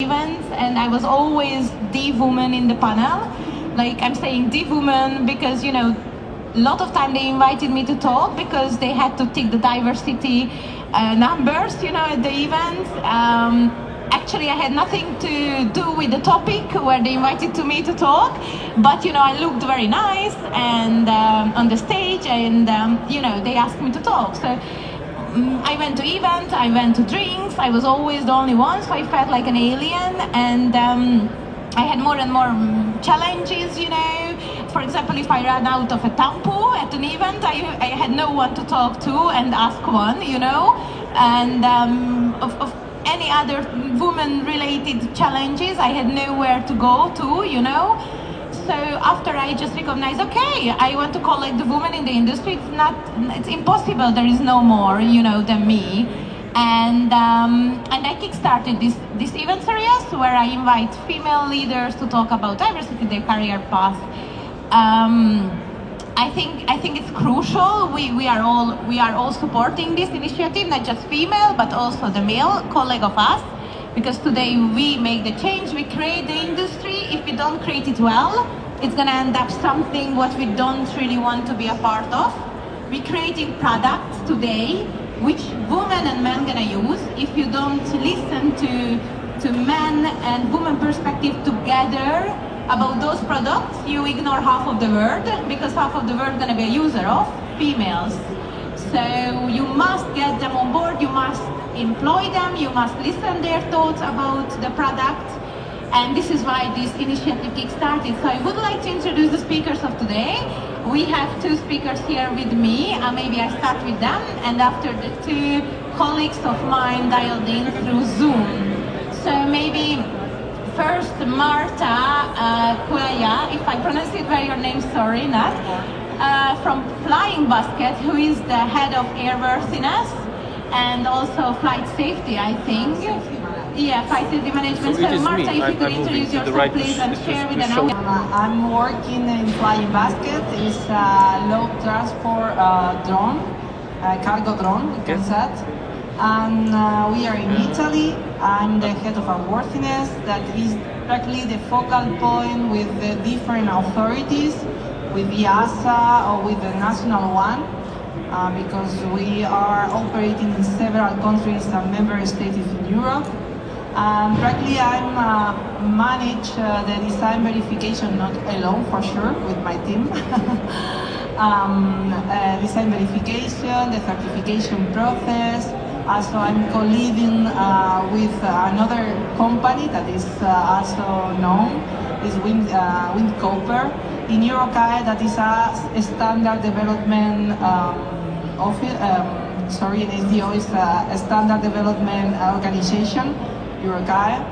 events, and I was always the woman in the panel. Like I'm saying the woman because you know, a lot of time they invited me to talk because they had to tick the diversity uh, numbers, you know, at the events. Um, actually, I had nothing to do with the topic where they invited to me to talk, but you know, I looked very nice and um, on the stage, and um, you know, they asked me to talk. So mm, I went to events, I went to drinks. I was always the only one, so I felt like an alien, and um, I had more and more mm, challenges. You know, for example, if I ran out of a tampon at an event, I, I had no one to talk to and ask one. You know, and um, of, of any other woman-related challenges, I had nowhere to go to. You know so after I just recognized, okay, I want to call it the woman in the industry. It's not, it's impossible. There is no more, you know, than me. And um, and I kickstarted this this event series where I invite female leaders to talk about diversity, their career path. Um, I think I think it's crucial. We, we are all we are all supporting this initiative, not just female, but also the male colleague of us because today we make the change, we create the industry. If we don't create it well, it's gonna end up something what we don't really want to be a part of. We're creating products today which women and men gonna use. If you don't listen to to men and women perspective together about those products, you ignore half of the world because half of the world gonna be a user of females. So you must get them on board, must employ them, you must listen their thoughts about the product. And this is why this initiative kickstarted. So I would like to introduce the speakers of today. We have two speakers here with me. Uh, maybe I start with them, and after the two colleagues of mine dialed in through Zoom. So maybe first Marta uh, if I pronounce it by your name, sorry, Nat, uh, from Flying Basket, who is the head of airworthiness and also flight safety, I think. Yeah, flight safety management. So So, Marta, me. if you could introduce yourself, right please, and share with to an audience. Uh, I'm working in Flying Basket. It's a low transport uh, drone, a cargo drone, you can Yes. say. And uh, we are in Italy. I'm the head of airworthiness. That is practically the focal point with the different authorities, with the EASA or with the national one. Uh, because we are operating in several countries and member states in Europe. And practically, I'm uh, manage uh, the design verification, not alone for sure, with my team. um, uh, design verification, the certification process. Also, I'm co-leading uh, with another company that is uh, also known, is Wind, Wingcopter. In Eurocae, that is a standard development um, office. Um, sorry, an SDO is a, a standard development organization, Eurocae,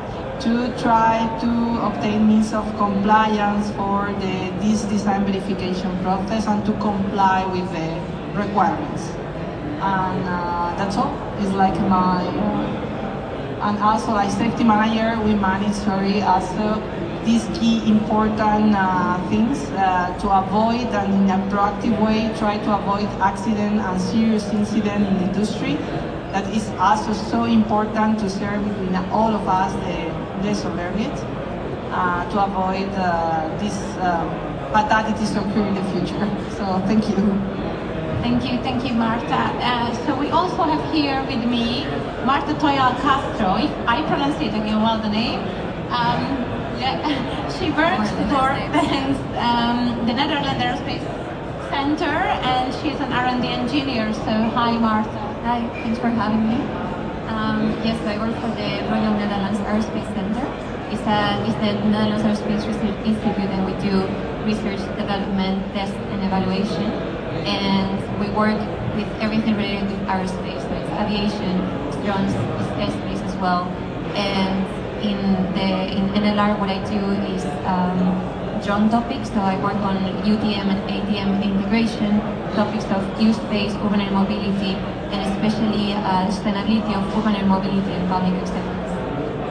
to try to obtain means of compliance for the, this design verification process and to comply with the requirements. And uh, that's all. It's like my, and also like safety manager, we manage, sorry, also these key important uh, things uh, to avoid and in a proactive way try to avoid accident and serious incident in the industry. That is also so important to share between all of us, the lesson learned, uh, to avoid uh, this um, fatalities occur in the future. So thank you. Thank you, thank you, Marta. Uh, so we also have here with me Marta Toyal Castro. If I pronounce it again well, the name. Um, yeah, she works for um, the Netherlands Aerospace Center, and she's an R&D engineer. So hi, Martha. Hi, thanks for having me. Um, yes, I work for the Royal Netherlands Aerospace Center. It's, a, it's the Netherlands Aerospace Research Institute and we do research, development, test and evaluation. And we work with everything related to aerospace, so it's aviation, drones, space as well. And in the in NLR what I do is um, drone topics, so I work on UTM and ATM integration, topics of U-space, urban air mobility, and especially uh, sustainability of urban air mobility and public acceptance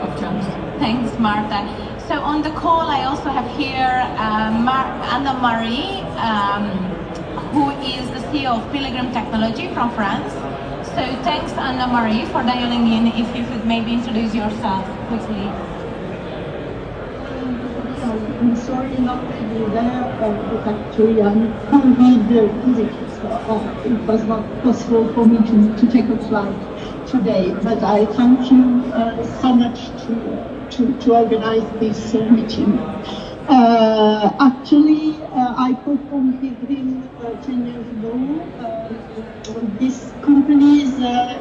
of drones. Thanks, Marta. So on the call, I also have here uh, Mar- Anna Marie, um, who is the CEO of Pilgrim Technology from France. So thanks, Anna Marie, for dialing in. If you could maybe introduce yourself quickly. I'm sorry not to be there, uh, but actually I'm COVID so uh, it was not possible for me to, to take a flight today. But I thank you uh, so much to, to, to organize this uh, meeting. Uh, actually, uh, I performed with him uh, 10 years ago. This company is,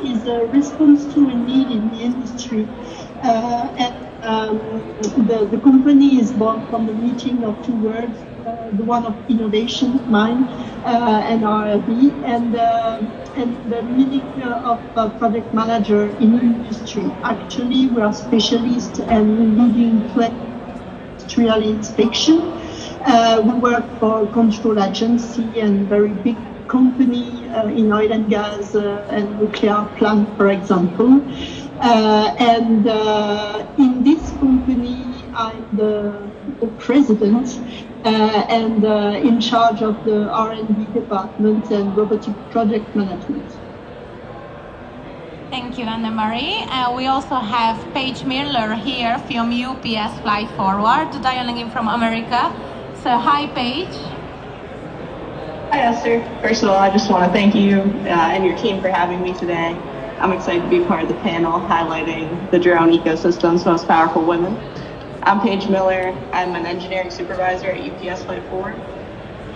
is a response to a need in the industry. Uh, and um, the, the company is born from the meeting of two words, uh, the one of innovation, mine, uh, and R&D, and, uh, and the meaning of project manager in industry. Actually, we are specialists and leading industrial inspection. Uh, we work for control agency and very big company uh, in oil and gas uh, and nuclear plant, for example. Uh, and uh, in this company, I'm the, the president uh, and in charge of the R&D department and robotic project management. Thank you, Anna Marie. Uh, we also have Paige Miller here from UPS Flight Forward, dialing in from America. So, hi, Paige. Hi, Esther. First of all, I just want to thank you uh, and your team for having me today. I'm excited to be part of the panel highlighting the drone ecosystem's most powerful women. I'm Paige Miller. I'm an engineering supervisor at UPS Flight Forward.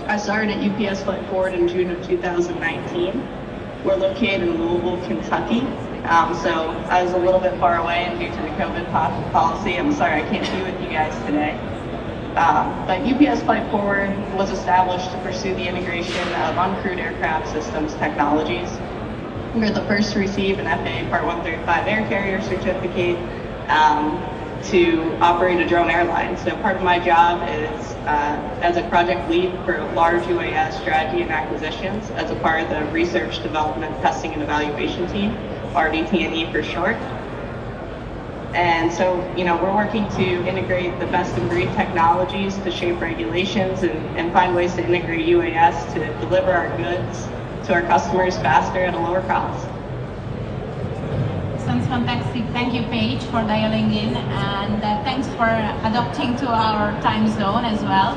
I started at UPS Flight Forward in June of 2019. We're located in Louisville, Kentucky. Um, so I was a little bit far away, and due to the COVID policy, I'm sorry I can't be with you guys today. Um, but UPS Flight Forward was established to pursue the integration of uncrewed aircraft systems technologies we're the first to receive an FAA Part 135 air carrier certificate um, to operate a drone airline. So part of my job is uh, as a project lead for large UAS strategy and acquisitions as a part of the research, development, testing, and evaluation team, RDT&E for short. And so, you know, we're working to integrate the best in breed technologies to shape regulations and, and find ways to integrate UAS to deliver our goods to our customers faster at a lower cost. Sounds fantastic. Thank you, Paige, for dialing in, and uh, thanks for adopting to our time zone as well.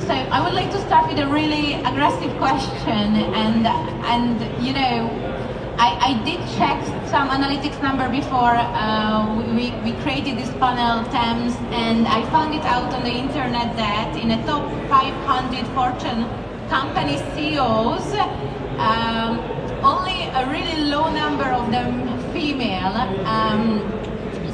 So I would like to start with a really aggressive question, and and you know, I, I did check some analytics number before uh, we, we created this panel TEMS, and I found it out on the internet that in a top 500 Fortune company CEOs, um, only a really low number of them female. Um,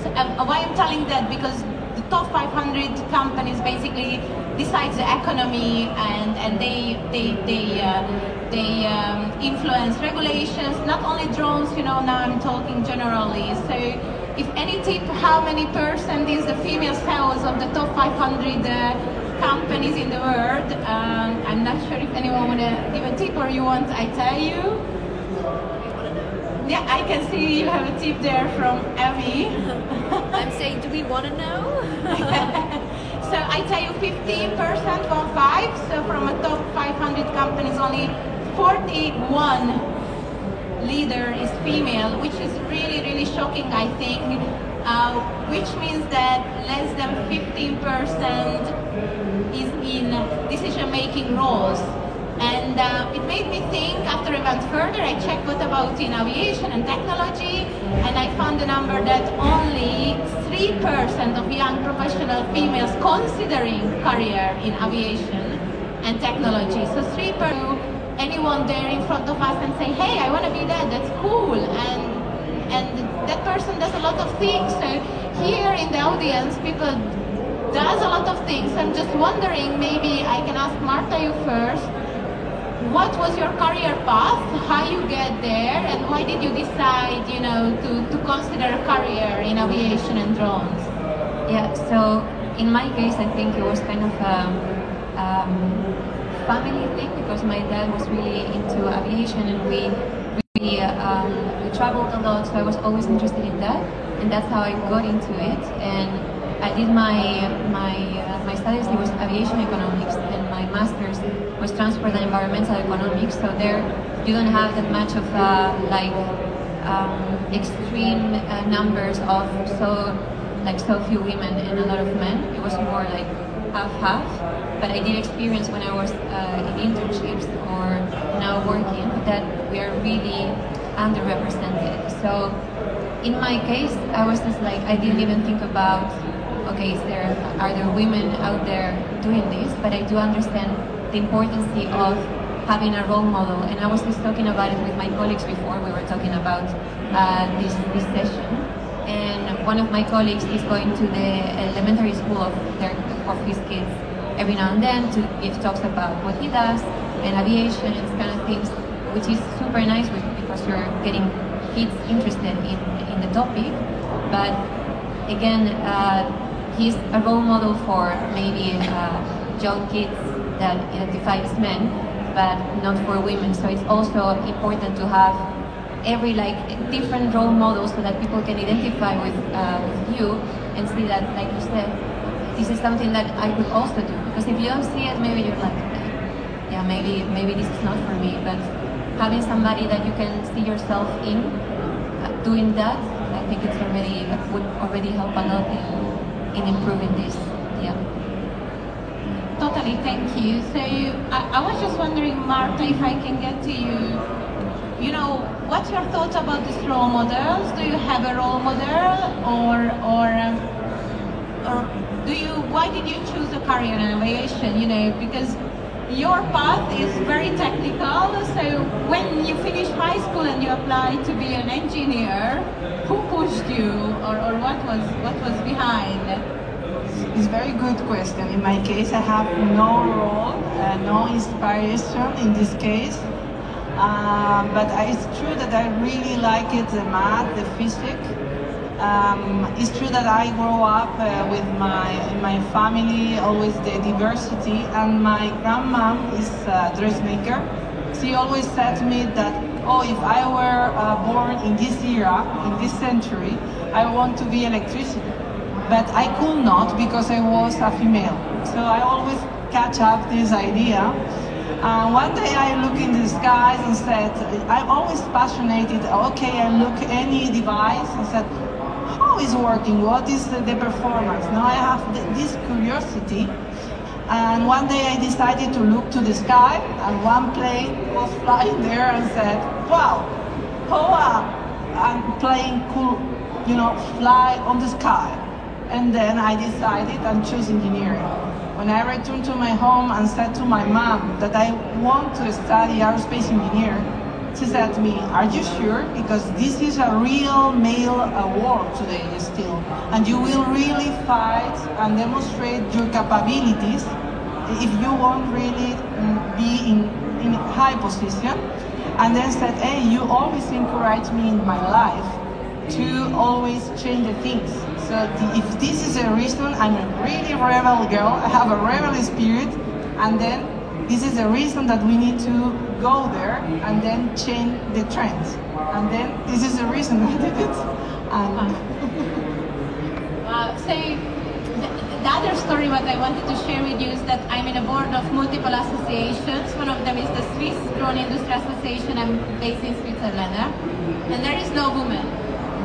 so, uh, why I'm telling that because the top 500 companies basically decides the economy and, and they they they uh, they um, influence regulations. Not only drones, you know. Now I'm talking generally. So if any tip, how many percent is the female sales of the top 500? Uh, companies in the world. Um, I'm not sure if anyone want to give a tip or you want I tell you. Yeah, I can see you have a tip there from Abby. I'm saying, do we want to know? so I tell you 15% one five. So from a top 500 companies, only 41 leader is female, which is really, really shocking, I think. Uh, which means that less than 15% is in decision-making roles. And uh, it made me think, after I went further, I checked what about in aviation and technology, and I found the number that only 3% of young professional females considering career in aviation and technology. So 3% anyone there in front of us and say, hey, I want to be that, that's cool. And and that person does a lot of things. So here in the audience, people does a lot of things. I'm just wondering, maybe I can ask Marta you first. What was your career path? How you get there, and why did you decide, you know, to, to consider a career in aviation and drones? Yeah. So in my case, I think it was kind of a um, family thing because my dad was really into aviation, and we um, we traveled a lot, so I was always interested in that, and that's how I got into it. And I did my my uh, my studies. It was aviation economics, and my master's was transport and environmental economics. So there, you don't have that much of uh, like um, extreme uh, numbers of so like so few women and a lot of men. It was more like half-half, but I did experience when I was uh, in internships or now working that we are really underrepresented. So in my case, I was just like, I didn't even think about, okay, is there, are there women out there doing this? But I do understand the importance of having a role model. And I was just talking about it with my colleagues before we were talking about uh, this, this session. And one of my colleagues is going to the elementary school of, their, of his kids every now and then to give talks about what he does and aviation and kind of things, which is super nice because you're getting kids interested in, in the topic. But again, uh, he's a role model for maybe uh, young kids that identify as men, but not for women. So it's also important to have every like different role models so that people can identify with, uh, with you and see that, like you said, this is something that I could also do. Because if you don't see it, maybe you're like, yeah, maybe maybe this is not for me. But having somebody that you can see yourself in uh, doing that, I think it's already would already help a lot in, in improving this. Yeah. Totally, thank you. So I, I was just wondering, Marta, if I can get to you. You know, what's your thoughts about these role models? Do you have a role model, or or um, or do you? Why did you choose a career in aviation? You know, because your path is very technical. So when you finish high school and you apply to be an engineer, who pushed you, or, or what was what was behind? It's a very good question. In my case, I have no role, uh, no inspiration in this case. Uh, but it's true that I really like it, the math, the physics. Um, it's true that I grew up uh, with my my family, always the diversity, and my grandma is a dressmaker. She always said to me that, oh, if I were uh, born in this era, in this century, I want to be electrician. But I could not because I was a female. So I always catch up this idea. Uh, one day I look in the skies and said, I'm always passionate. Okay, I look any device and said, is working? What is the, the performance? Now I have this curiosity. And one day I decided to look to the sky, and one plane was flying there and said, wow, how I'm playing cool, you know, fly on the sky. And then I decided and chose engineering. When I returned to my home and said to my mom that I want to study aerospace engineer, she said to me, are you sure? Because this is a real male uh, world today still. And you will really fight and demonstrate your capabilities if you want really mm, be in, in high position. And then said, hey, you always encourage me in my life to always change the things. So the, if this is a reason, I'm a really rebel girl, I have a rebel spirit, and then this is the reason that we need to go there and then change the trends. And then this is the reason I did it. And uh, so the, the other story what I wanted to share with you is that I'm in a board of multiple associations. One of them is the Swiss Drone Industry Association. I'm based in Switzerland. And there is no woman.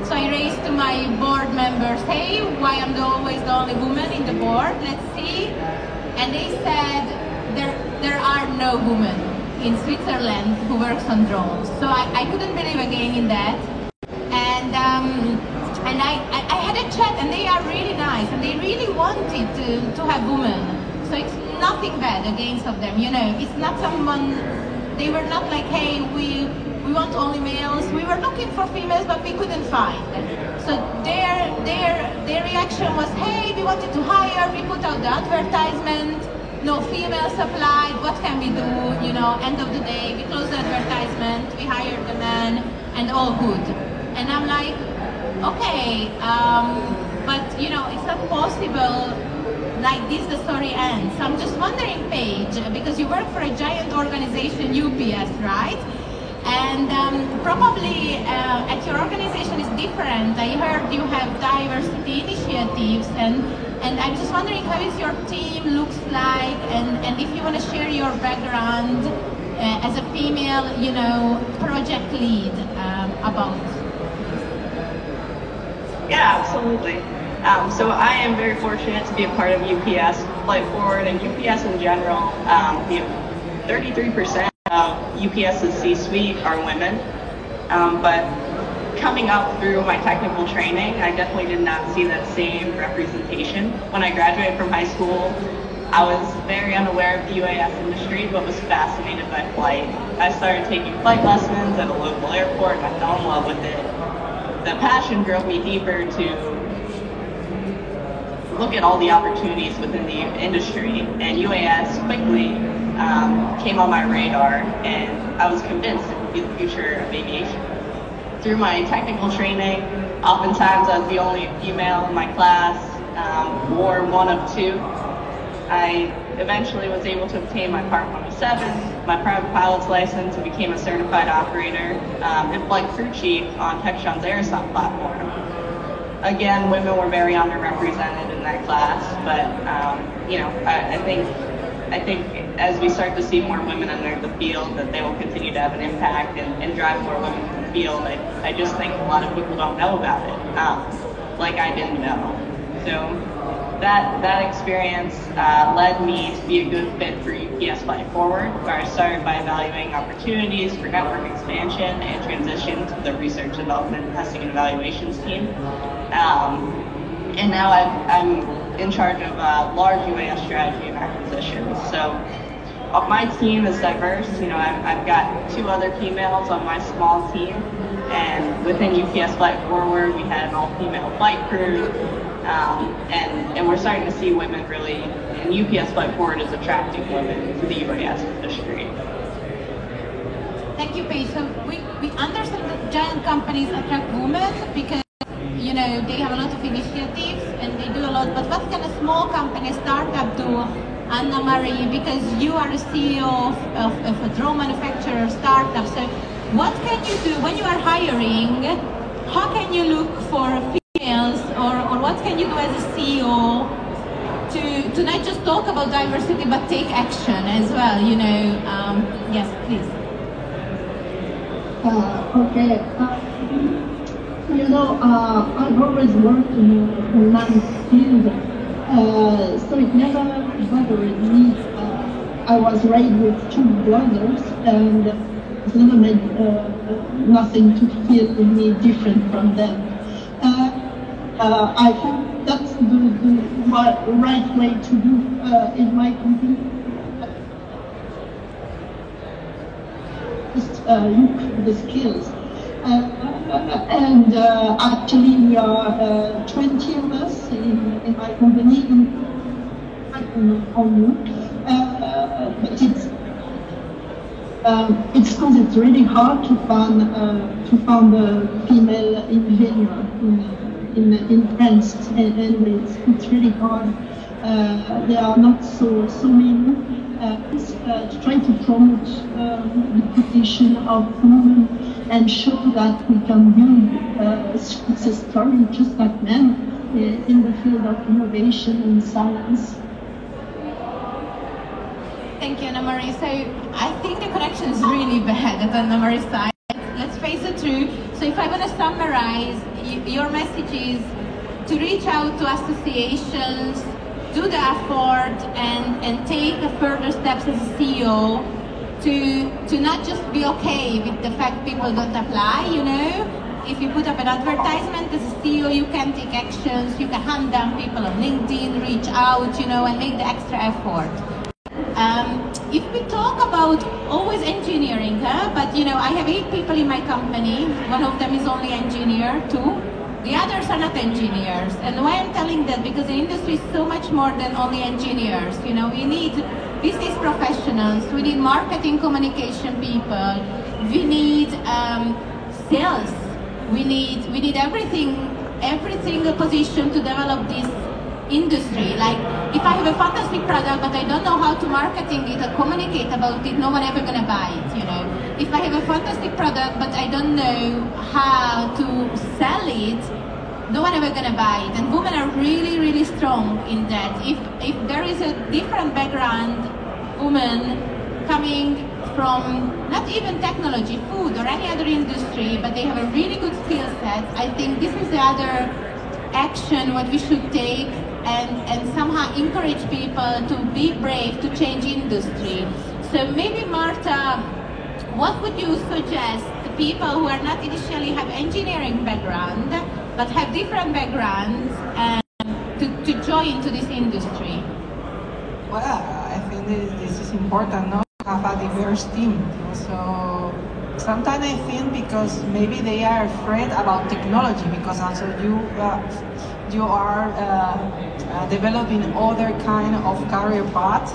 So I raised to my board members, hey, why I'm the, always the only woman in the board? Let's see. And they said, there, there are no women in Switzerland who works on drones. So I, I couldn't believe again in that. And um, and I, I, I, had a chat and they are really nice and they really wanted to, to have women. So it's nothing bad against of them, you know. It's not someone they were not like, hey, we we want only males. We were looking for females but we couldn't find. So their their their reaction was, hey, we wanted to hire, we put out the advertisement no female applied, what can we do? You know, end of the day, we close the advertisement, we hire the man, and all good. And I'm like, okay, um, but you know, it's not possible like this the story ends. So I'm just wondering, Paige, because you work for a giant organization, UPS, right? And um, probably uh, at your organization is different. I heard you have diversity initiatives and and I'm just wondering how is your team looks like and, and if you want to share your background uh, as a female, you know, project lead um, about. Yeah, absolutely. Um, so I am very fortunate to be a part of UPS Flight Forward and UPS in general. Um, you know, 33% of UPS's C-suite are women, um, but coming up through my technical training, I definitely did not see that same representation. When I graduated from high school, I was very unaware of the UAS industry, but was fascinated by flight. I started taking flight lessons at a local airport, and I fell in love with it. The passion drove me deeper to look at all the opportunities within the industry, and UAS quickly um, came on my radar, and I was convinced it would be the future of aviation. Through my technical training, oftentimes I was the only female in my class, um, or one of two. I eventually was able to obtain my Part 107, my private pilot's license, and became a certified operator um, and flight crew chief on Textron's Aerosonde platform. Again, women were very underrepresented in that class, but um, you know, I, I think I think as we start to see more women enter the field, that they will continue to have an impact and, and drive more women I, I just think a lot of people don't know about it, um, like I didn't know. So that that experience uh, led me to be a good fit for UPS Flight Forward, where I started by evaluating opportunities for network expansion and transition to the research development, testing, and evaluations team. Um, and now i am in charge of uh, large UAS strategy and acquisitions. So my team is diverse. You know, I've, I've got two other females on my small team, and within UPS Flight Forward, we had an all-female flight crew. Um, and, and we're starting to see women really, and UPS Flight Forward is attracting women to the UAS industry. Thank you, Paige. So we, we understand that giant companies attract women because, you know, they have a lot of initiatives and they do a lot, but what can a small company, startup do, Anna Marie, because you are the CEO of, of, of a drone manufacturer startup, so what can you do when you are hiring? How can you look for females or, or what can you do as a CEO to, to not just talk about diversity but take action as well, you know? Um, yes, please. Uh, okay. Uh, you know, uh, I've always worked in a man's field, uh, so it never bothered me. Uh, I was raised with two brothers, and it never made uh, nothing to feel me different from them. Uh, I think that's the, the, right way to do uh, in my company. Just uh, look the skills. And actually, we are 20 of us in, in my company. In, on, but it's um, it's because it's really hard to find uh, to find a female engineer in, in, in France, and, and it's, it's really hard. Uh, there are not so so many. Uh, uh, to try to promote um, the position of women and show that we can uh, a success story just like men uh, in the field of innovation and science. Thank you, Anna Marie. So I think the connection is really bad at Anna Marie's side. Let's face it through. So if I want to summarize, your message is to reach out to associations, do the effort, and, and take further steps as a CEO to, to not just be okay with the fact people don't apply, you know. If you put up an advertisement as a CEO, you can take actions, you can hunt down people on LinkedIn, reach out, you know, and make the extra effort. Um, if we talk about always engineering, huh? but you know, I have eight people in my company. One of them is only engineer, two. The others are not engineers. And why I'm telling that? Because the industry is so much more than only engineers. You know, we need business professionals, we need marketing communication people, we need um, sales, we need we need everything, every single position to develop this industry. Like if I have a fantastic product but I don't know how to marketing it or communicate about it, no one ever gonna buy it, you know. If I have a fantastic product but I don't know how to sell it, no one ever gonna buy it. And women are really, really strong in that. If if there is a different background woman coming from not even technology, food or any other industry, but they have a really good skill set, I think this is the other action, what we should take, and, and somehow encourage people to be brave to change industry. So maybe Marta, what would you suggest to people who are not initially have engineering background, but have different backgrounds to, to join into this industry? Well, I think this, this is important, no? Have a diverse team. So sometimes I think because maybe they are afraid about technology because also you uh, you are uh, uh, developing other kind of career path.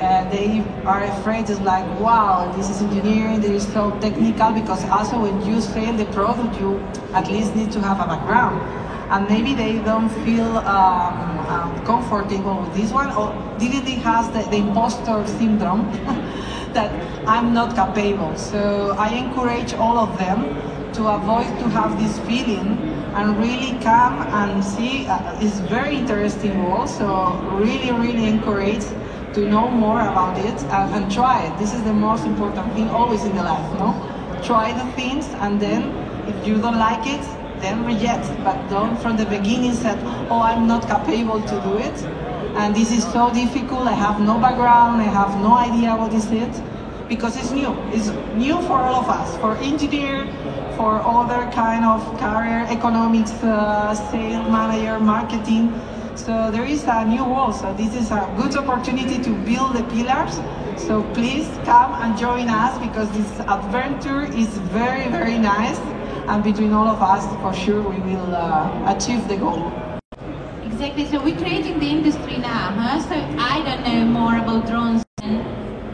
Uh, they are afraid it's like wow this is engineering this is so technical because also when you sell the product you at least need to have a background and maybe they don't feel um, um, comfortable with this one or DDD has the, the imposter syndrome that I'm not capable. So I encourage all of them to avoid to have this feeling and really come and see. Uh, it's very interesting role. So really, really encourage to know more about it and, and try it. This is the most important thing always in the life, no? Try the things and then if you don't like it, then reject. But don't from the beginning say, oh, I'm not capable to do it and this is so difficult. I have no background, I have no idea what is it, because it's new. It's new for all of us, for engineer, for other kind of career, economics, uh, sales manager, marketing. So there is a new world. So this is a good opportunity to build the pillars. So please come and join us because this adventure is very, very nice. And between all of us, for sure, we will uh, achieve the goal. Exactly. So we're creating the industry now, huh? So I don't know more about drones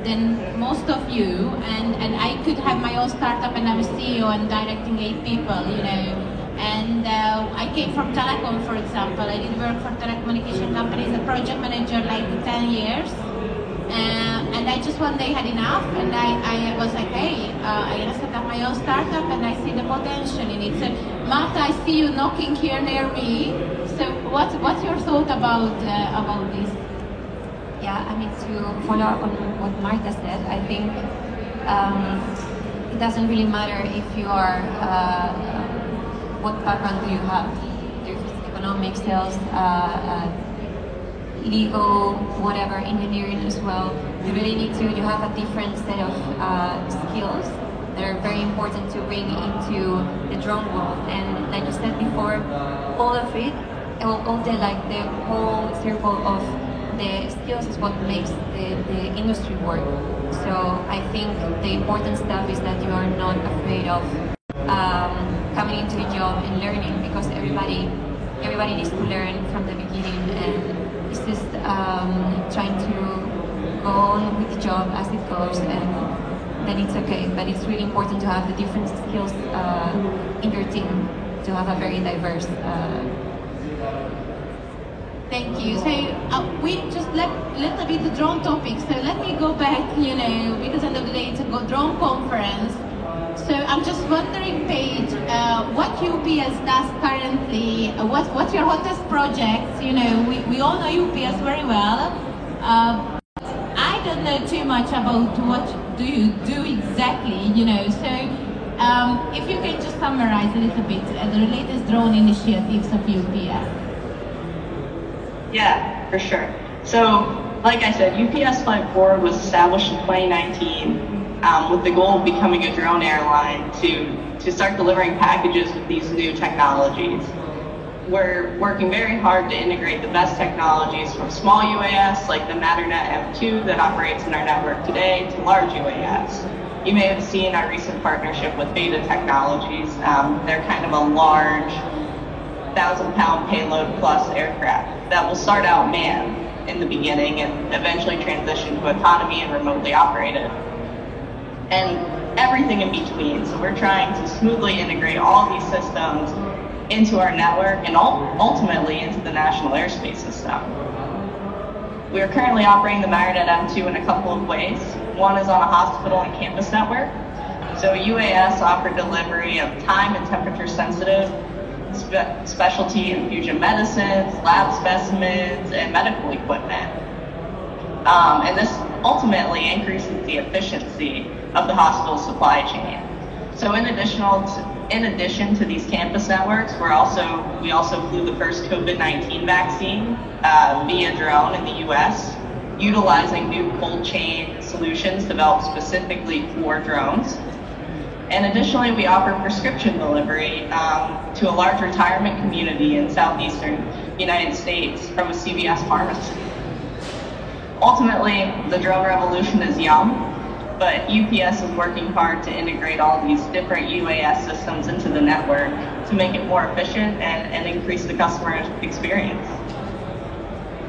than most of you, and, and I could have my own startup and I'm a CEO and directing eight people, you know. And uh, I came from telecom, for example. I did work for telecommunication companies, a project manager like 10 years. Uh, and I just one day had enough, and I, I was like, hey, uh, I'm gonna set up my own startup, and I see the potential in it. So, Marta, I see you knocking here near me. So what's what's your thought about uh, about this? Yeah, I mean to follow up on what Marta said, I think um, it doesn't really matter if you are uh, what background do you have. There's economics, sales, uh, uh, legal, whatever, engineering as well. You really need to. You have a different set of uh, skills that are very important to bring into the drone world. And like you said before, all of it all, all the like the whole circle of the skills is what makes the, the industry work. So I think the important stuff is that you are not afraid of um, coming into a job and learning because everybody everybody needs to learn from the beginning and it's just um, trying to go on with the job as it goes and then it's okay. But it's really important to have the different skills uh, in your team to have a very diverse uh, Thank you. So uh, we just left a little bit the drone topic. So let me go back, you know, because end of the day it's a drone conference. So I'm just wondering, Paige, uh, what UPS does currently, uh, what, what's your hottest projects? You know, we, we all know UPS very well. Uh, I don't know too much about what do you do exactly, you know, so um, if you can just summarize a little bit uh, the latest drone initiatives of UPS. Yeah, for sure. So, like I said, UPS Flight Forward was established in 2019 um, with the goal of becoming a drone airline to, to start delivering packages with these new technologies. We're working very hard to integrate the best technologies from small UAS like the Matternet M2 that operates in our network today to large UAS. You may have seen our recent partnership with Beta Technologies. Um, they're kind of a large thousand pound payload plus aircraft that will start out manned in the beginning and eventually transition to autonomy and remotely operated. And everything in between. So we're trying to smoothly integrate all these systems into our network and ultimately into the national airspace system. We are currently operating the Matternet M2 in a couple of ways. One is on a hospital and campus network. So UAS offer delivery of time and temperature sensitive spe- specialty infusion medicines, lab specimens, and medical equipment. Um, and this ultimately increases the efficiency of the hospital supply chain. So in addition to, in addition to these campus networks, we're also we also flew the first COVID-19 vaccine uh, via drone in the U.S., utilizing new cold chain solutions developed specifically for drones. And additionally, we offer prescription delivery um, to a large retirement community in southeastern United States from a CVS pharmacy. Ultimately, the drone revolution is young, but UPS is working hard to integrate all these different UAS systems into the network to make it more efficient and, and increase the customer experience.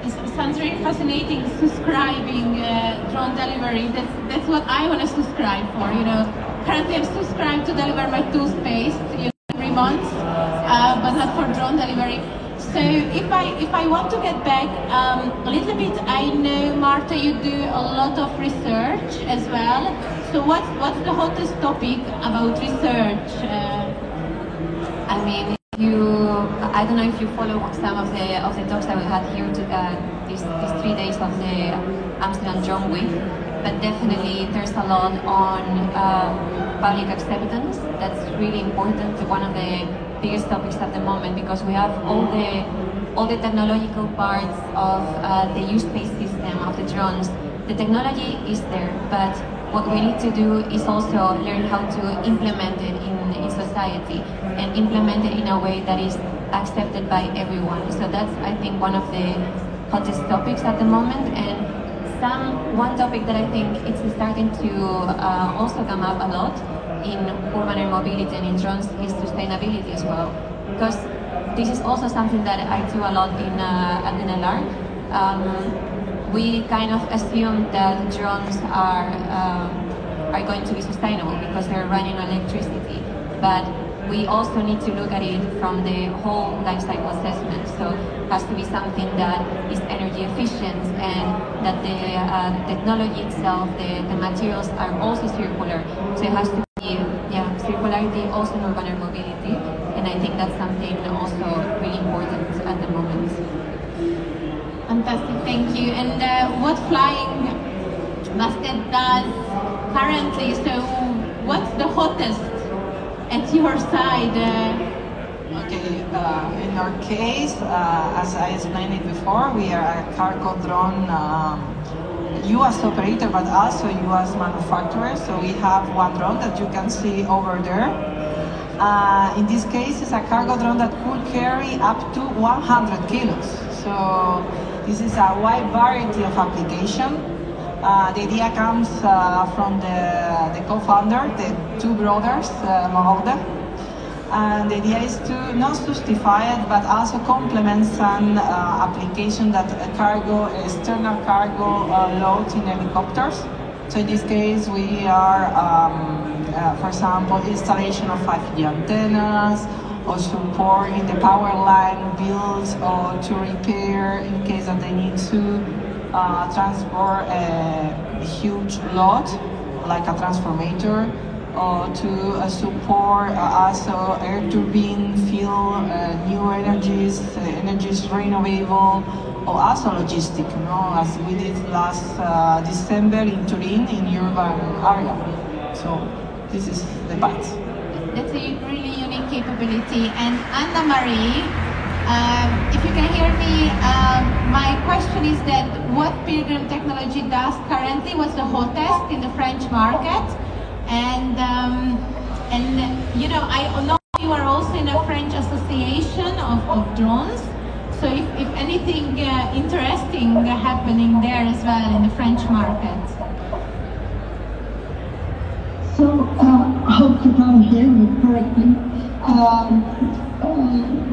It sounds really fascinating subscribing uh, drone delivery. That's, that's what I want to subscribe for, you know. Currently I'm subscribed to deliver my toothpaste you know, every month, uh, but not for drone delivery. So if I if I want to get back um, a little bit, I know Marta, you do a lot of research as well. So what's what's the hottest topic about research? Uh, I mean, you I don't know if you follow some of the of the talks that we had here to, uh, these, these three days of the Amsterdam Drone Week, but definitely there's a lot on um, public acceptance. That's really important. One of the biggest topics at the moment because we have all the all the technological parts of uh, the U-space system of the drones. The technology is there, but what we need to do is also learn how to implement it in, in society and implement it in a way that is accepted by everyone. So that's, I think, one of the hottest topics at the moment. And some one topic that I think it's starting to uh, also come up a lot in urban air mobility and in drones is sustainability as well. Because this is also something that I do a lot in uh, at NLR. Um, we kind of assume that drones are um, are going to be sustainable because they're running on electricity, but we also need to look at it from the whole life cycle assessment. So it has to be something that is energy efficient and that the uh, technology itself, the, the materials are also circular. So it has to be, yeah, circularity also in urban air mobility. And I think that's something also really important at the moment. Fantastic, thank you. And uh, what Flying Basket does currently, so what's the hottest at your side? Uh, Okay, uh, in our case, uh, as I explained it before, we are a cargo drone um, US operator, but also US manufacturer. So we have one drone that you can see over there. Uh, in this case, it's a cargo drone that could carry up to 100 kilos. So this is a wide variety of application. Uh, the idea comes uh, from the, the co-founder, the two brothers, uh. And the idea is to not justify it, but also complement some uh, application that cargo, external cargo uh, loads in helicopters. So in this case, we are, um, uh, for example, installation of 5G antennas, or support in the power line builds, or to repair in case that they need to uh, transport a huge load, like a transformator uh, to uh, support uh, also air turbine, fuel, uh, new energies, energies renewable, or also logistic, you know, as we did last December in Turin in urban area. So this is the path. that's a really unique capability. And Anna Marie, um, if you can hear me, um, my question is that what Pilgrim Technology does currently, was the hottest in the French market? And um, and you know, I know you are also in a French association of, of drones. So if, if anything uh, interesting happening there as well in the French market. So, uh, hope you can hear me correctly. Um, the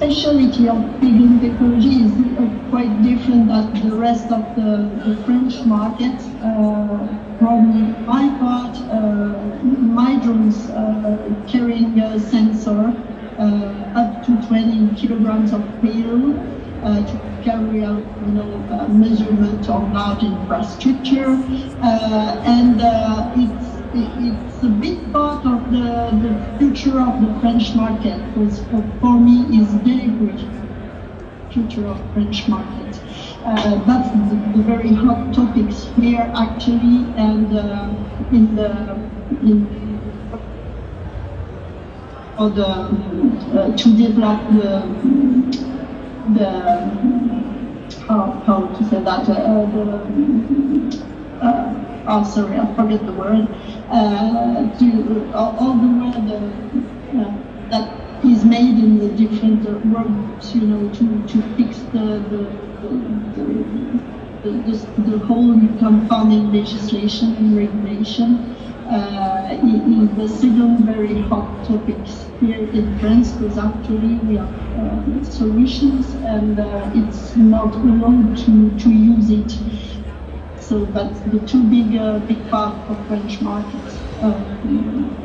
specialty of Pilgrim Technology is uh, quite different than the rest of the, the French market. Uh, from my part, uh, my drones uh, carrying a sensor uh, up to 20 kilograms of payload uh, to carry out you know, measurement of large infrastructure. And it's, it's a big part of the, the future of the French market because for, for me it's very great future of French market. Uh, that's the, the very hot topics here actually and uh, in the in the uh, to develop the the how, how to say that uh, the uh, oh sorry I forget the word uh, to all, all the the uh, that is made in the different uh, works you know to, to fix the the, the, the, the, whole compounding legislation and regulation uh, is the second very hot topics here in France because actually we have uh, solutions and uh, it's not allowed to, to use it. So that's the two big uh, big part of French markets. Uh,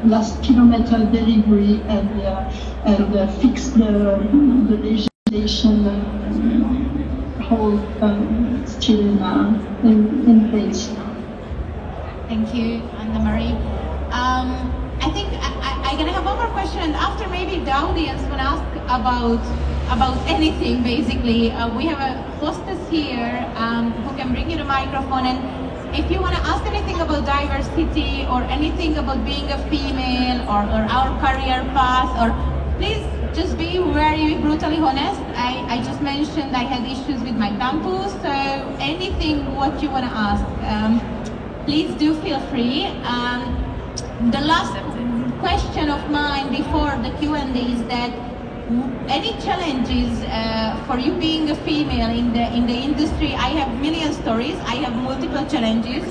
last kilometer delivery and uh, and fix the the legislation whole um, still in, in in place. Thank you, Anna Marie. Um, I think I, I, I'm gonna have one more question, and after maybe the audience will ask about about anything. Basically, uh, we have a hostess here um, who can bring you the microphone, and if you want to ask anything about diversity or anything about being a female or, or our career path, or please just be very brutally honest. I, I just mentioned I had issues with my campus, so anything what you want to ask. Um, please do feel free. Um, the last question of mine before the Q&A is that any challenges uh, for you being a female in the in the industry? I have million stories. I have multiple challenges.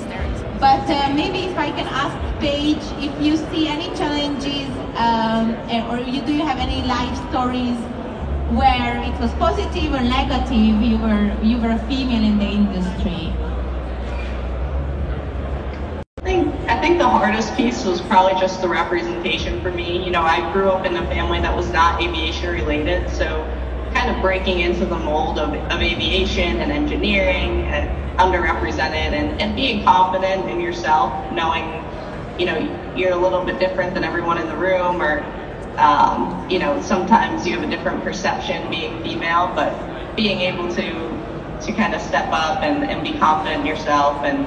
But uh, maybe if I can ask Paige if you see any challenges um, or you, do you have any life stories where it was positive or negative you were you were a female in the industry? I think the hardest piece was probably just the representation for me. You know, I grew up in a family that was not aviation related, so kind of breaking into the mold of, of aviation and engineering and underrepresented and, and being confident in yourself, knowing, you know, you're a little bit different than everyone in the room or, um, you know, sometimes you have a different perception being female, but being able to to kind of step up and, and be confident in yourself and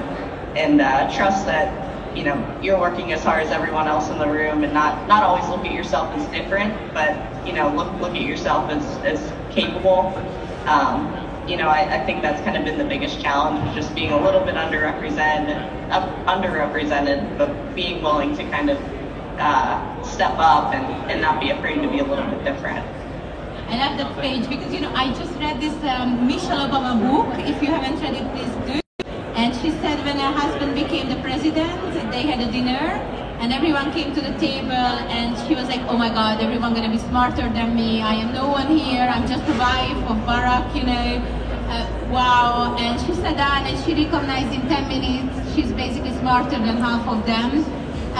and uh, trust that you know you're working as hard as everyone else in the room and not not always look at yourself as different but you know look look at yourself as as capable um, you know I, I think that's kind of been the biggest challenge just being a little bit underrepresented uh, underrepresented but being willing to kind of uh, step up and, and not be afraid to be a little bit different I love that Paige because you know I just read this um, Michelle Obama book. If you haven't read it, please do. And she said when her husband became the president, they had a dinner and everyone came to the table and she was like, oh my God, everyone gonna be smarter than me. I am no one here. I'm just a wife of Barack, you know. Uh, wow. And she sat down and she recognized in 10 minutes she's basically smarter than half of them.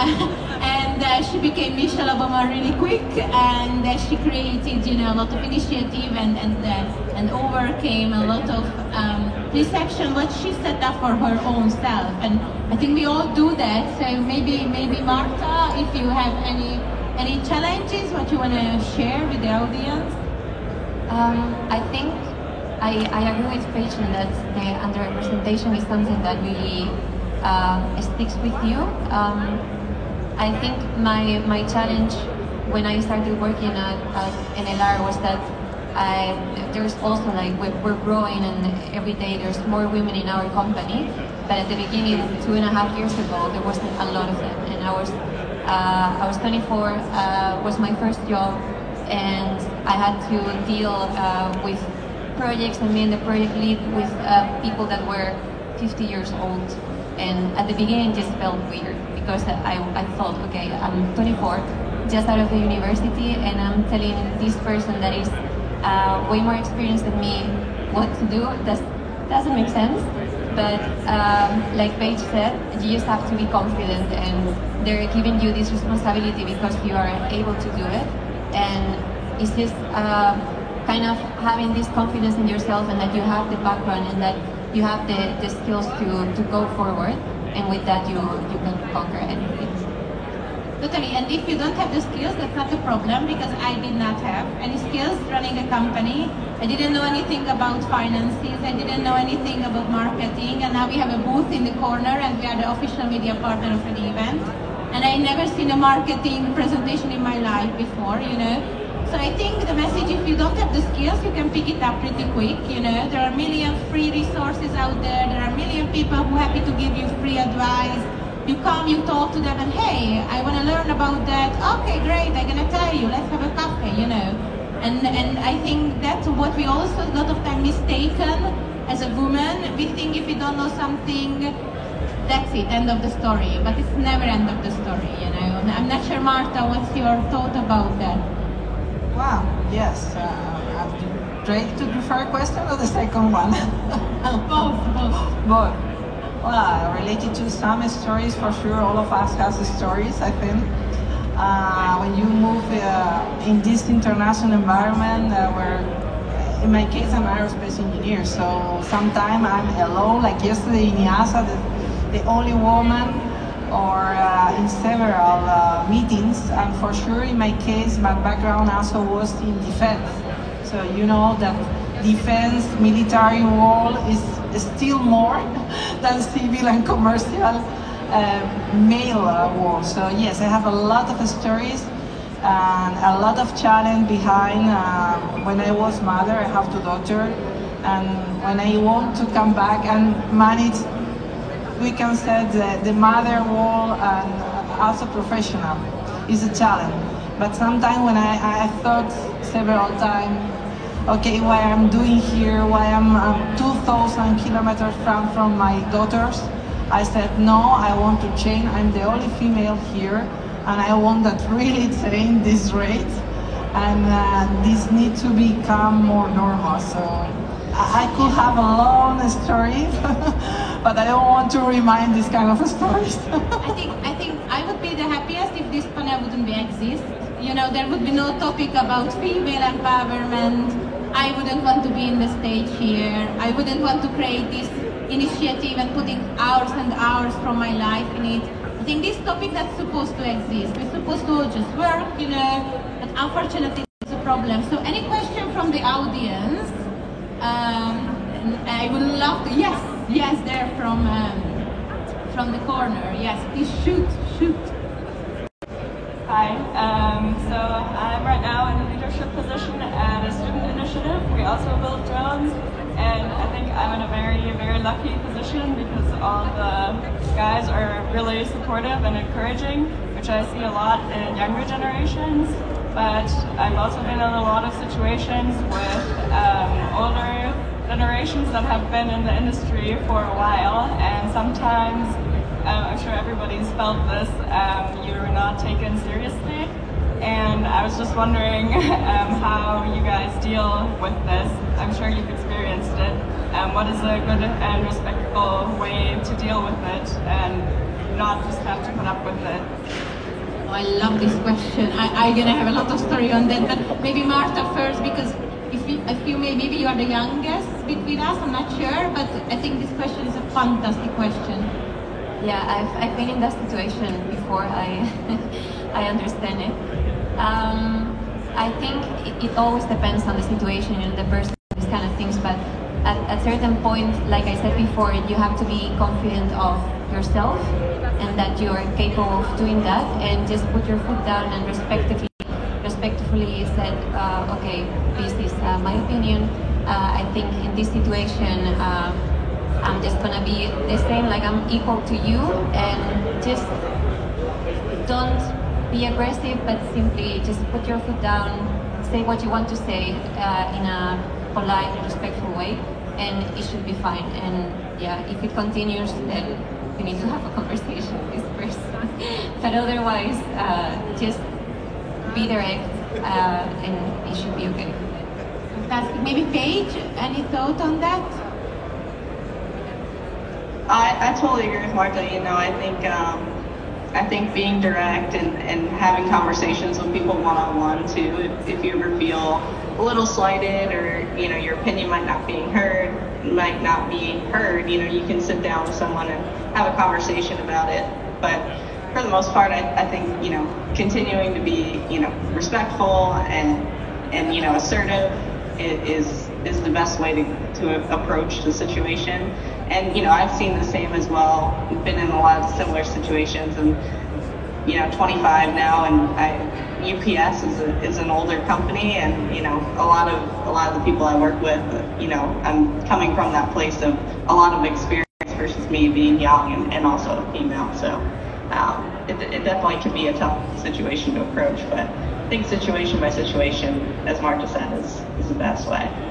and uh, she became Michelle Obama really quick, and uh, she created, you know, a lot of initiative and and uh, and overcame a lot of um, perception what she set up for her own self. And I think we all do that. So maybe maybe Marta, if you have any any challenges, what you want to share with the audience? Um, I think I, I agree with Paige that the underrepresentation is something that really uh, sticks with you. Um, I think my my challenge when I started working at, at NLR was that I, there's also like we're, we're, growing and every day there's more women in our company. But at the beginning, two and a half years ago, there wasn't a lot of them, and I was uh, I was 24, uh, was my first job, and I had to deal uh, with projects and being the project lead with uh, people that were 50 years old. And at the beginning, it just felt weird because I, I thought, okay, I'm 24, just out of the university, and I'm telling this person that is uh, way more experienced than me what to do. That doesn't make sense. But um, like Paige said, you just have to be confident, and they're giving you this responsibility because you are able to do it. And it's just uh, kind of having this confidence in yourself, and that you have the background, and that you have the, the skills to, to go forward. And with that, you you can conquer anything. Totally, and if you don't have the skills, that's not a problem because I did not have any skills running a company. I didn't know anything about finances, I didn't know anything about marketing, and now we have a booth in the corner and we are the official media partner of the event. and I never seen a marketing presentation in my life before, you know. So I think the message, if you don't have the skills, you can pick it up pretty quick. You know, there are a million free resources out there. There are a million people who are happy to give you free advice. You come, you talk to them, and hey, I want to learn about that. Okay, great. I'm gonna tell you. Let's have a coffee. You know, and and I think that's what we also a lot of time mistaken as a woman. We think if we don't know something, that's it, end of the story. But it's never end of the story. You know. I'm not sure, Marta, what's your thought about that? Wow, yes. Uh, ready to prefer question or the second one? both, both. Both. Well, related to some stories, for sure, all of us has stories, I think. Uh, when you move uh, in this international environment uh, where, in my case, I'm aerospace engineer, so sometimes I'm alone, like yesterday in EASA, the, the only woman or uh, in several uh, meetings. And for sure, in my case, my background also was in defense. So you know that defense, military world is still more than civil and commercial uh, male uh, world. So yes, I have a lot of stories and a lot of challenge behind. Uh, when I was mother, I have two daughters, and when I want to come back and manage we can say the, the mother role and also professional is a challenge. But sometimes when I, I thought several times, okay, what I'm doing here, why I'm um, 2,000 kilometers from, from my daughters, I said, no, I want to change. I'm the only female here, and I want that really change this rate. And uh, this needs to become more normal. So I could have a long story, but I don't want to remind this kind of stories. I think I think I would be the happiest if this panel wouldn't exist. You know, there would be no topic about female empowerment. I wouldn't want to be in the stage here. I wouldn't want to create this initiative and putting hours and hours from my life in it. I think this topic that's supposed to exist. We're supposed to just work, you know, but unfortunately it's a problem. So any question from the audience? Um, I would love to. Yes, yes, there from um, from the corner. Yes, please shoot, shoot. Hi. Um, so I'm right now in a leadership position at a student initiative. We also build drones, and I think I'm in a very, very lucky position because all the guys are really supportive and encouraging, which I see a lot in younger generations but I've also been in a lot of situations with um, older generations that have been in the industry for a while, and sometimes, um, I'm sure everybody's felt this, um, you're not taken seriously. And I was just wondering um, how you guys deal with this. I'm sure you've experienced it. Um, what is a good and respectful way to deal with it and not just have to put up with it? Oh, I love this question. I, am gonna have a lot of story on that, but maybe Marta first because if you, if you may, maybe you are the youngest between us. I'm not sure, but I think this question is a fantastic question. Yeah, I've, I've been in that situation before. I I understand it. Um, I think it, it, always depends on the situation and the person, these kind of things. But at a certain point, like I said before, you have to be confident of yourself and that you are capable of doing that and just put your foot down and respectively respectfully said uh, okay this is uh, my opinion uh, I think in this situation uh, I'm just gonna be the same like I'm equal to you and just don't be aggressive but simply just put your foot down say what you want to say uh, in a polite respectful way and it should be fine and yeah if it continues then you need to have a conversation with this person. but otherwise, uh, just be direct uh, and it should be okay. Maybe Paige, any thought on that? I, I totally agree with Marta. You know, I think um, I think being direct and, and having conversations with people one on one too. If, if you ever feel a little slighted or you know your opinion might not be heard, might not be heard, you know, you can sit down with someone and have a conversation about it. But for the most part, I, I think, you know, continuing to be, you know, respectful and, and you know, assertive is, is the best way to, to approach the situation. And, you know, I've seen the same as well, been in a lot of similar situations and, you know 25 now, and I, UPS is, a, is an older company, and you know a lot of a lot of the people I work with, you know, I'm coming from that place of a lot of experience versus me being young and, and also a female. So um, it, it definitely can be a tough situation to approach, but I think situation by situation, as Marta said, is, is the best way.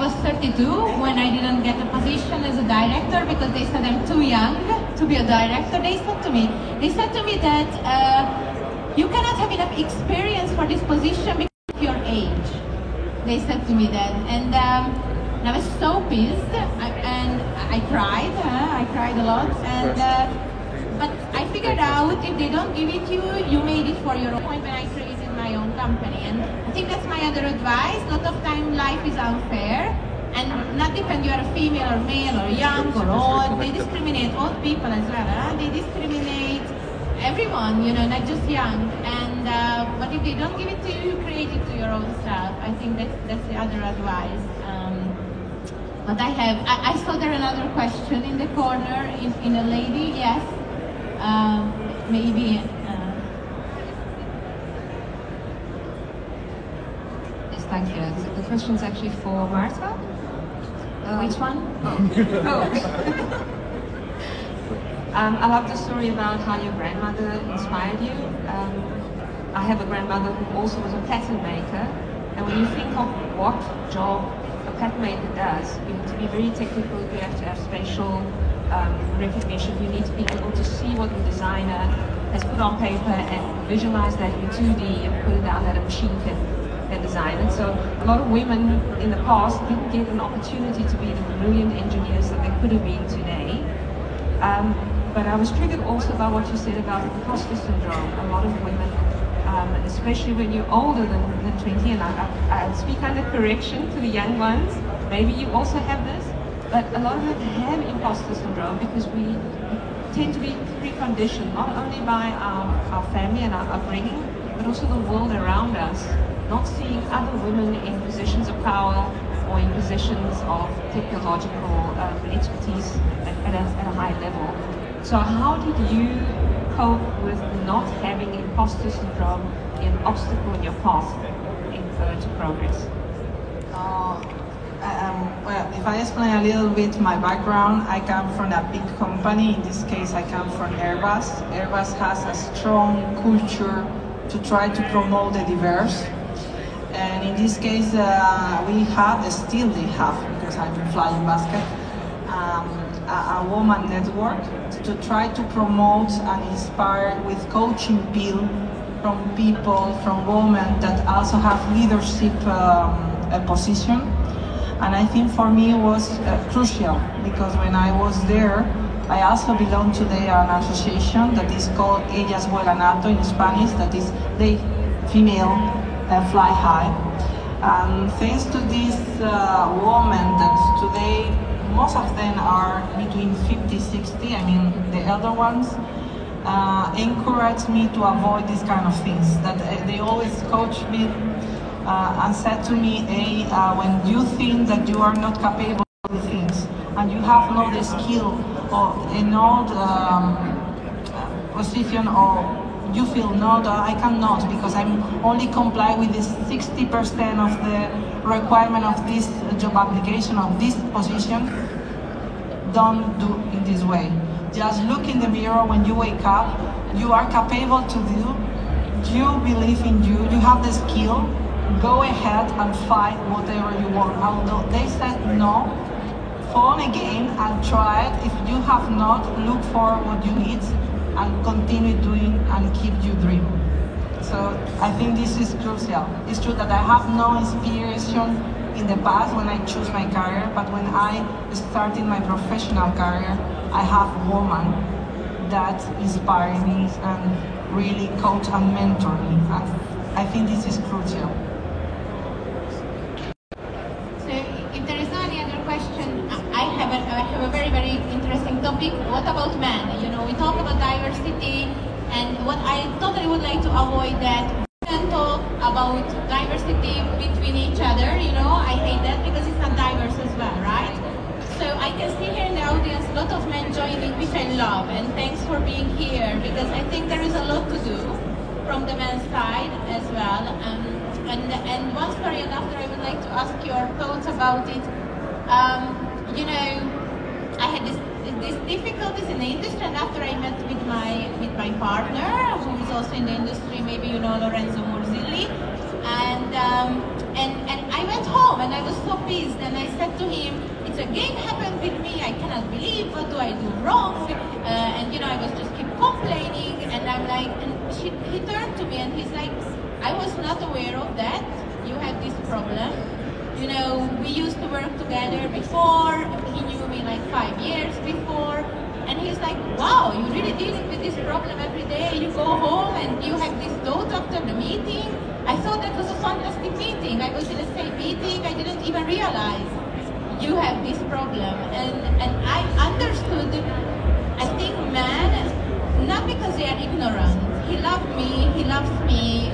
I was 32 when I didn't get a position as a director because they said I'm too young to be a director. They said to me, they said to me that uh, you cannot have enough experience for this position because of your age. They said to me that, and, um, and I was so pissed, and I cried. Uh, I cried a lot, and uh, but I figured out if they don't give it to you, you made it for your own. When I created company. And I think that's my other advice. A lot of time life is unfair and not depend you are female or male or young or old. They discriminate old people as well. Huh? They discriminate everyone, you know, not just young. And uh, but if they don't give it to you, you create it to your own self. I think that's that's the other advice. Um, but I have, I, I, saw there another question in the corner in, in a lady. Yes, um, maybe. Thank you. The question is actually for Marta. Uh, Which one? Oh. oh. um, I love the story about how your grandmother inspired you. Um, I have a grandmother who also was a pattern maker, and when you think of what job a pattern maker does, you need to be very technical, you have to have spatial um, recognition, you need to be able to see what the designer has put on paper and visualize that in 2D and put it down that a machine can and design. And so a lot of women in the past didn't get an opportunity to be the brilliant engineers that they could have been today. Um, but I was triggered also by what you said about imposter syndrome. A lot of women, um, especially when you're older than, than 20, and I, I, I speak under correction to the young ones, maybe you also have this, but a lot of them have imposter syndrome because we tend to be preconditioned not only by our, our family and our upbringing, but also the world around us not seeing other women in positions of power or in positions of technological um, expertise at, at, a, at a high level. So how did you cope with not having imposter syndrome an obstacle in your path in, to progress? Uh, um, well, if I explain a little bit my background, I come from a big company. In this case, I come from Airbus. Airbus has a strong culture to try to promote the diverse and in this case, uh, we have, still they have, because I'm Flying Basket, um, a, a, woman network to try to promote and inspire with coaching bill from people, from women that also have leadership um, position. And I think for me it was uh, crucial because when I was there, I also belong to the, an association that is called Ellas Vuelan Alto in Spanish, that is they female uh, fly high. And thanks to these uh, women that today, most of them are between 50, 60, I mean the elder ones, uh, encouraged me to avoid these kind of things. That uh, they always coach me uh, and said to me, hey, uh, when you think that you are not capable of things and you have no the skill or an old um, position or you feel no, I cannot because I'm only comply with this 60% of the requirement of this job application of this position. Don't do in this way. Just look in the mirror when you wake up. You are capable to do. You believe in you. You have the skill. Go ahead and fight whatever you want. Although they said no, phone again and try it. If you have not, look for what you need and continue doing and keep your dream. So I think this is crucial. It's true that I have no inspiration in the past when I choose my career, but when I started my professional career, I have women that inspire me and really coach and mentor me. And I think this is crucial. So if there is no any other question, I have a, I have a very, very interesting topic. What about men? You know, we talk about diversity, and what I totally would like to avoid that men talk about diversity between each other. You know, I hate that because it's not diverse as well, right? So I can see here in the audience a lot of men joining, which I love, and thanks for being here because I think there is a lot to do from the men's side as well. Um, and, and one story, and after I would like to ask your thoughts about it. Um, you know, I had this these difficulties in the industry, and after I met with my with my partner, who is also in the industry, maybe you know Lorenzo Murzilli, and um, and and I went home and I was so pissed, and I said to him, "It's again happened with me. I cannot believe. What do I do wrong?" Uh, and you know, I was just keep complaining, and I'm like, and she, he turned to me and he's like, "I was not aware of that. You had this problem." You know, we used to work together before. He knew me like five years before. And he's like, wow, you're really dealing with this problem every day. You go home and you have this thought after the meeting. I thought that was a fantastic meeting. I was in the same meeting. I didn't even realize you have this problem. And, and I understood, I think man, not because they are ignorant. He loved me, he loves me,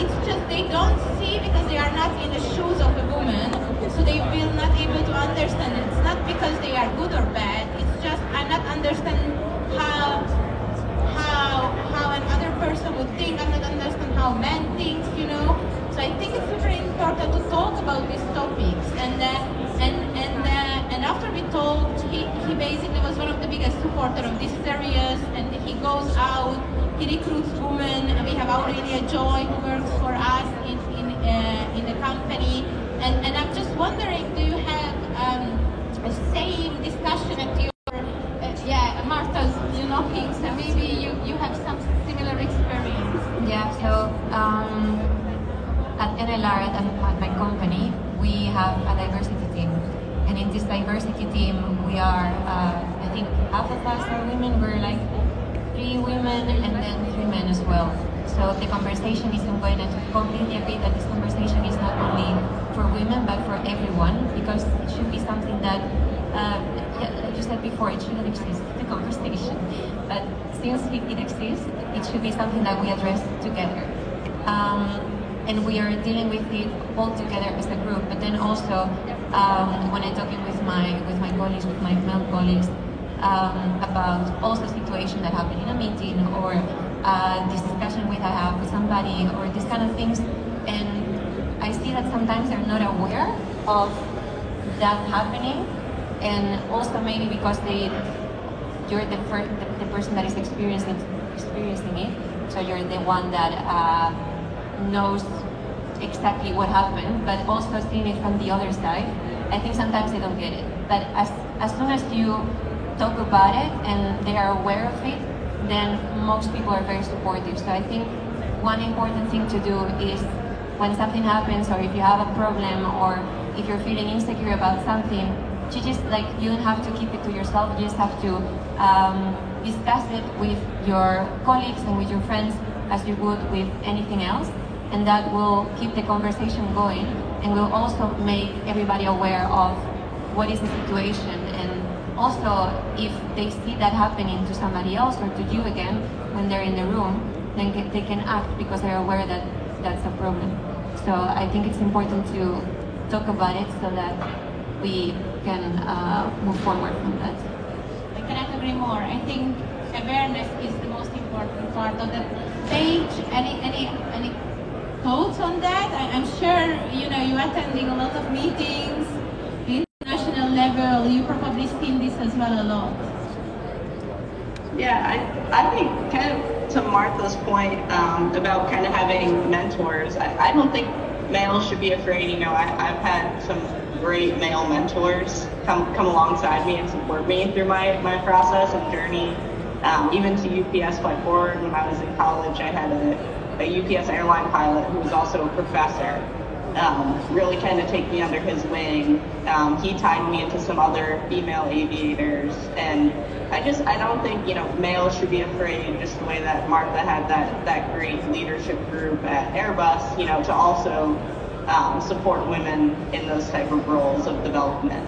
it's just they don't see because they are not in the shoes of a woman, so they will not able to understand. It's not because they are good or bad. It's just I'm not understand how how how another person would think. I'm not understand how men think. You know. So I think it's very important to talk about these topics. And uh, and and uh, and after we talked, he he basically was one of the biggest supporter of this series, and he goes out he recruits. Have Aurelia Joy works for us in in, uh, in the company. And, and I'm just wondering, do you have um, a same discussion at your uh, yeah Martha's you know things maybe you, you have some similar experience? Yeah. So um, at NLR at, at my company, we have a diversity team, and in this diversity team, we are uh, I think half of us are women. We're like three women and then three men as well. So the conversation is ongoing and completely agree that this conversation is not only for women but for everyone because it should be something that, uh, like you said before, it shouldn't exist, the conversation. But since it, it exists, it should be something that we address together. Um, and we are dealing with it all together as a group. But then also, um, when I'm talking with my with my colleagues, with my male colleagues, um, about also situation that happened in a meeting or uh, this discussion with have with somebody or these kind of things. And I see that sometimes they're not aware of that happening, and also maybe because they you're the, the, the person that is experiencing experiencing it, so you're the one that uh, knows exactly what happened, but also seeing it from the other side. I think sometimes they don't get it. But as as soon as you talk about it and they are aware of it, then most people are very supportive. So I think one important thing to do is when something happens or if you have a problem or if you're feeling insecure about something, you just like you don't have to keep it to yourself. You just have to um, discuss it with your colleagues and with your friends as you would with anything else, and that will keep the conversation going and will also make everybody aware of what is the situation also, if they see that happening to somebody else or to you again when they're in the room, then they can act because they're aware that that's a problem. So I think it's important to talk about it so that we can uh, move forward from that. I cannot agree more. I think awareness is the most important part of the Paige. Any any any thoughts on that? I, am sure you know you're attending a lot of meetings international level, you probably as well a lot. Yeah, I, I think kind of to Martha's point um, about kind of having mentors, I, I don't think males should be afraid. You know, I, I've had some great male mentors come come alongside me and support me through my, my process and journey. Um, even to UPS Flight Forward, when I was in college, I had a, a UPS airline pilot who was also a professor um, really kind of take me under his wing. Um, he tied me into some other female aviators, and I just I don't think you know males should be afraid. Just the way that Martha had that that great leadership group at Airbus, you know, to also um, support women in those type of roles of development.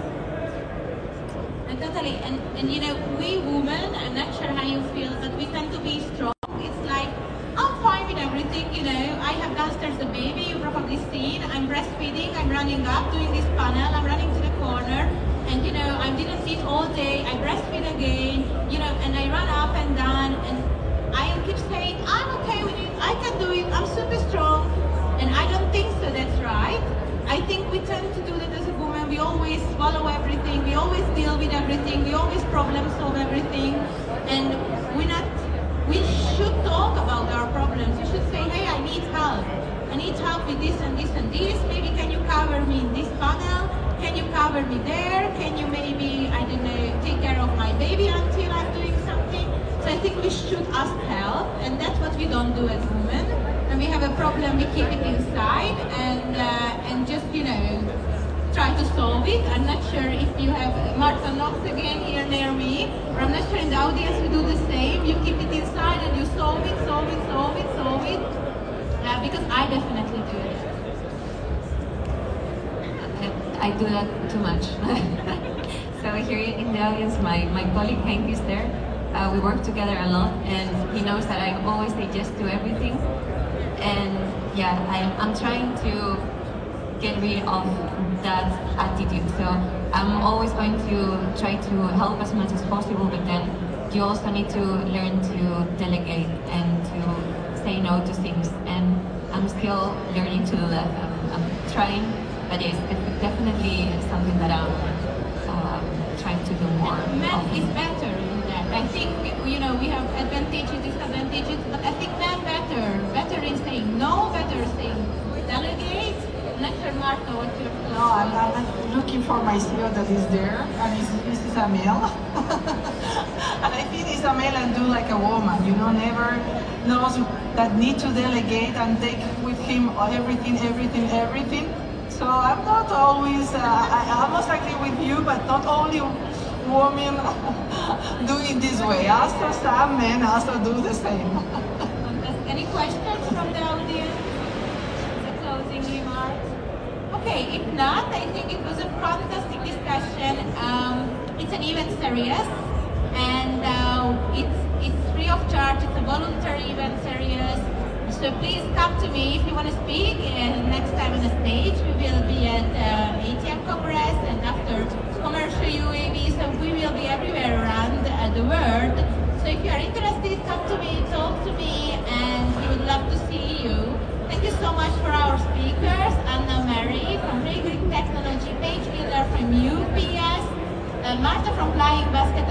And totally, and and you know we women, I'm not sure how you feel, but we tend to be strong. It's like I'm fine with everything, you know. I have downstairs the baby, you probably seen. I'm breastfeeding, I'm running up, doing this panel, I'm running to the corner, and you know, I didn't eat all day, I breastfeed again, you know, and I run up and down, and I keep saying, I'm okay with it, I can do it. I'm super strong, and I don't think so. That's right. I think we tend to do that as a woman. We always swallow everything. We always deal with everything. We always problem solve everything, and we're not. We should talk about our problems. We should say, hey, I need help. I need help with this and this and this. Maybe can you cover me in this panel? Can you cover me there? Can you maybe, I don't know, take care of my baby until I'm doing something? So I think we should ask help, and that's what we don't do as women. When we have a problem, we keep it inside and uh, and just you know try to solve it. I'm not sure if you have Martha Knox again here near me, or I'm not sure in the audience we do the same. You keep it inside and you solve it, solve it, solve it, solve it. Uh, because I definitely do it. I, I do that too much. so here in the audience, my, my colleague Hank is there. Uh, we work together a lot, and he knows that I always say yes to everything. And yeah, I'm, I'm trying to get rid of that attitude. So I'm always going to try to help as much as possible, but then you also need to learn to delegate and to say no to still learning to do that. I'm, I'm trying, but it's definitely something that I'm um, trying to do more. Men often. is better in that. I think you know we have advantages, disadvantages, but I think men better, better in saying no, better saying delegate. I'm not sure, Marco, what your No, I'm, I'm looking for my CEO that is there, and it's, this is a male. and I think it's a male and do like a woman, you know, never knows that need to delegate and take him everything, everything, everything. So I'm not always, uh, I I almost agree with you, but not only women do it this way. Also some men also do the same. Any questions from the audience? The closing remarks? Okay, if not, I think it was a fantastic discussion. Um, it's an event series, and uh, it's it's free of charge. It's a voluntary event series. So please come to me if you want to speak. And next time on the stage, we will be at uh, ATM Congress, and after commercial UAV. So we will be everywhere around uh, the world. So if you are interested, come to me, talk to me, and we would love to see you. Thank you so much for our speakers, Anna Mary from Greek Technology, Paige Miller from UPS, uh, Marta from Flying Basket